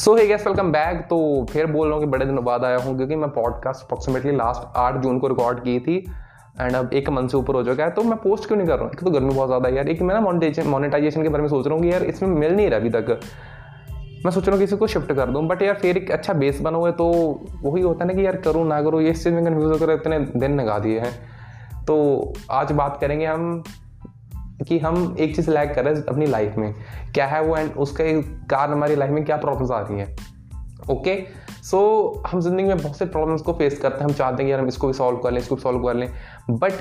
सो है gas welcome back तो फिर बोल रहा हूँ कि बड़े दिनों बाद आया हूँ क्योंकि मैं पॉडकास्ट अप्रॉक्सीमेटली लास्ट आठ जून को रिकॉर्ड की थी एंड अब एक मंथ से ऊपर हो चुका है तो मैं पोस्ट क्यों नहीं कर रहा हूँ? एक तो गर्मी बहुत ज़्यादा है यार। एक मैं ना मोनिटाइजेशन मोनिटाइजेशन के बारे में सोच रहा हूँ कि यार इसमें मिल नहीं रहा अभी तक। मैं सोच रहा हूँ किसी को शिफ्ट कर दूँ बट यार फिर एक अच्छा बेस बना हुआ है तो वही होता है ना कि यार करूँ ना करूँ, ये इस चीज़ में कन्फ्यूज़ होकर इतने दिन लगा दिए हैं। तो आज बात करेंगे हम कि हम एक चीज़ लैक कर रहे हैं अपनी लाइफ में। क्या है वो एंड उसके कारण हमारी लाइफ में क्या प्रॉब्लम्स आ रही हैं? ओके सो हम ज़िंदगी में बहुत से प्रॉब्लम्स को फेस करते हैं। हम चाहते हैं कि यार हम इसको भी सॉल्व कर लें, इसको भी सॉल्व कर लें। बट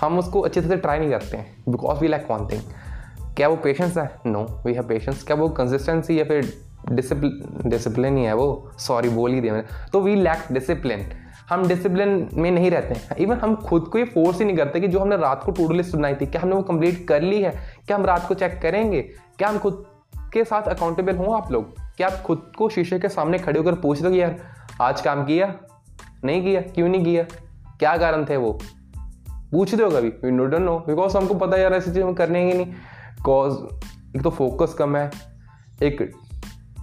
हम उसको अच्छी से ट्राई नहीं करते हैं। Because we lack one thing क्या वो पेशेंस है? नो वी हैव पेशेंस क्या वो कंसिस्टेंसी या फिर डिसिप्लिन डिसिप्लिन ही है वो? सॉरी बोल ही दिया मैंने। तो वी लैक डिसिप्लिन हम डिसिप्लिन में नहीं रहते हैं। इवन हम खुद को ये फोर्स ही नहीं करते कि जो हमने रात को टू लिस्ट बनाई थी, क्या हमने वो कंप्लीट कर ली है? क्या हम रात को चेक करेंगे? क्या हम खुद के साथ अकाउंटेबल हों आप लोग? क्या आप खुद को शीशे के सामने खड़े होकर पूछ दो कि यार, आज काम किया? नहीं किया? क्यों नहीं किया? क्या कारण थे वो? पूछ दो कभी। We know don't know because हमको पता है यार, ऐसी चीज़ हम करने ही नहीं। बिकॉज़ एक तो फोकस कम है। एक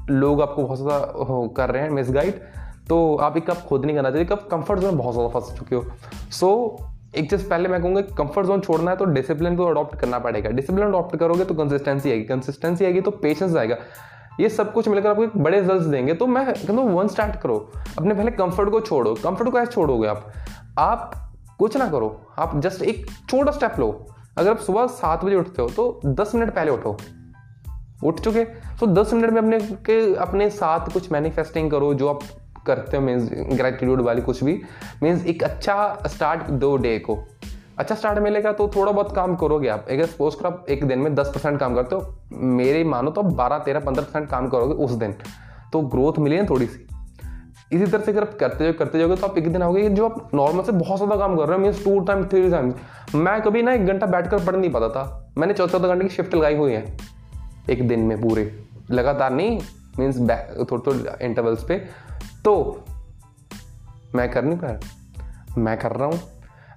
लोग आपको बहुत ज़्यादा कर रहे हैं मिस गाइड तो आप एक कप खुद नहीं करना चाहिए कब कंफर्ट जोन बहुत ज़्यादा फंस चुके हो। सो so, एक चीज़ पहले मैं कहूँगा कंफर्ट जोन छोड़ना है तो डिसिप्लिन को अडॉप्ट करना पड़ेगा। डिसिप्लिन अडॉप्ट करोगे तो कंसिस्टेंसी आएगी। कंसिस्टेंसी आएगी तो पेशेंस आएगा। ये सब कुछ मिलकर आपको बड़े रिज़ल्ट देंगे। तो मैं कहता हूँ वन स्टार्ट करो। अपने पहले कंफर्ट को छोड़ो। कंफर्ट को ऐसे छोड़ोगे आप। आप कुछ ना करो। आप जस्ट एक छोटा स्टेप लो। अगर आप सुबह सात बजे उठते हो तो दस मिनट पहले उठो। उठ चुके। तो दस मिनट में अपने के अपने साथ कुछ मैनिफेस्टिंग करो जो आप करते हो मीन्स ग्रेटिट्यूड वाली कुछ भी मीन्स एक अच्छा स्टार्ट दो डे को। अच्छा स्टार्ट मिलेगा तो थोड़ा बहुत काम करोगे आप। अगर सपोज़ कर आप एक दिन में दस परसेंट काम करते हो, मेरे मानो तो आप बारह, तेरह, पंद्रह परसेंट काम करोगे उस दिन। तो ग्रोथ मिली है थोड़ी सी। इसी तरह से अगर आप करते जाओ करते जाओगे तो आप एक दिन आओगे जो आप नॉर्मल से बहुत ज़्यादा काम कर रहे हो means two time three time मैं कभी ना एक घंटा बैठ कर पढ़ नहीं पाता था। मैंने चौदह चौदह घंटे की शिफ्ट लगाई हुई है। एक दिन में पूरे। लगातार नहीं मीन्स थोड़े थोड़े इंटरवल्स पे। तो मैं कर नहीं पाया मैं कर रहा हूँ।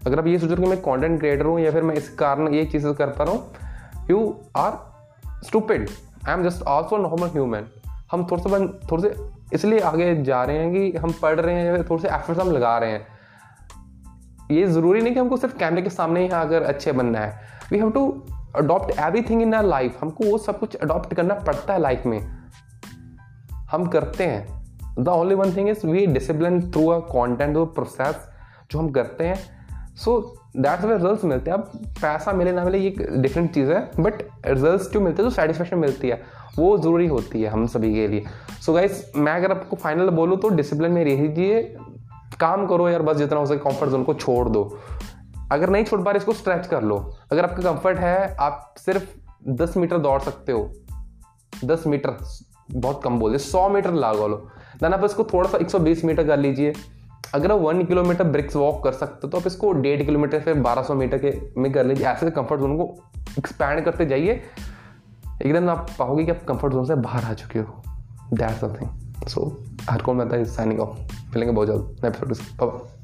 अगर आप ये सोच रहे कि मैं कंटेंट क्रिएटर हूँ या फिर मैं इस कारण ये चीज़ कर पा रहा हूँ you are stupid I am just also normal human हम थोड़ा सा थोड़े से इसलिए आगे जा रहे हैं कि हम पढ़ रहे हैं, थोड़े से एफर्ट्स हम लगा रहे हैं। ये ज़रूरी नहीं कि हमको सिर्फ़ कैमरे के सामने ही अगर अच्छे बनना है। We have to adopt everything in our life हमको वो सब कुछ अडॉप्ट करना पड़ता है लाइफ में। हम करते हैं। The only one thing is we discipline through a content process जो हम करते हैं। सो दैट्स वे रिज़ल्ट मिलते हैं। अब पैसा मिले, ना मिले, ये डिफरेंट चीज़ है बट रिज़ल्ट जो मिलते हैं तो सेटिस्फेक्शन मिलती है, वो ज़रूरी होती है हम सभी के लिए। सो so मैं अगर आपको फाइनल बोलूँ तो डिसिप्लिन में रहिए काम करो यार, बस जितना हो सके कंफर्ट जोन को छोड़ दो। अगर नहीं छोड़ पा रहे, इसको स्ट्रेच कर लो। अगर आपका कंफर्ट है, आप सिर्फ़ दस मीटर दौड़ सकते हो। दस मीटर बहुत कम बोल दिया, सौ मीटर लगा लो देन आप इसको थोड़ा सा एक सौ बीस मीटर कर लीजिए। अगर आप वन किलोमीटर ब्रिक्स वॉक कर सकते हो तो आप इसको डेढ़ किलोमीटर फिर सौ मीटर के में कर लीजिए। ऐसे कंफर्ट जोन को एक्सपैंड करते जाइए। एकदम आप पाओगे कि आप कंफर्ट जोन से बाहर आ चुके हो। दैट समथिंग सो हर कौन मैं साइनिंग ऑफ़ मिलेंगे बहुत जल्द एपिसोड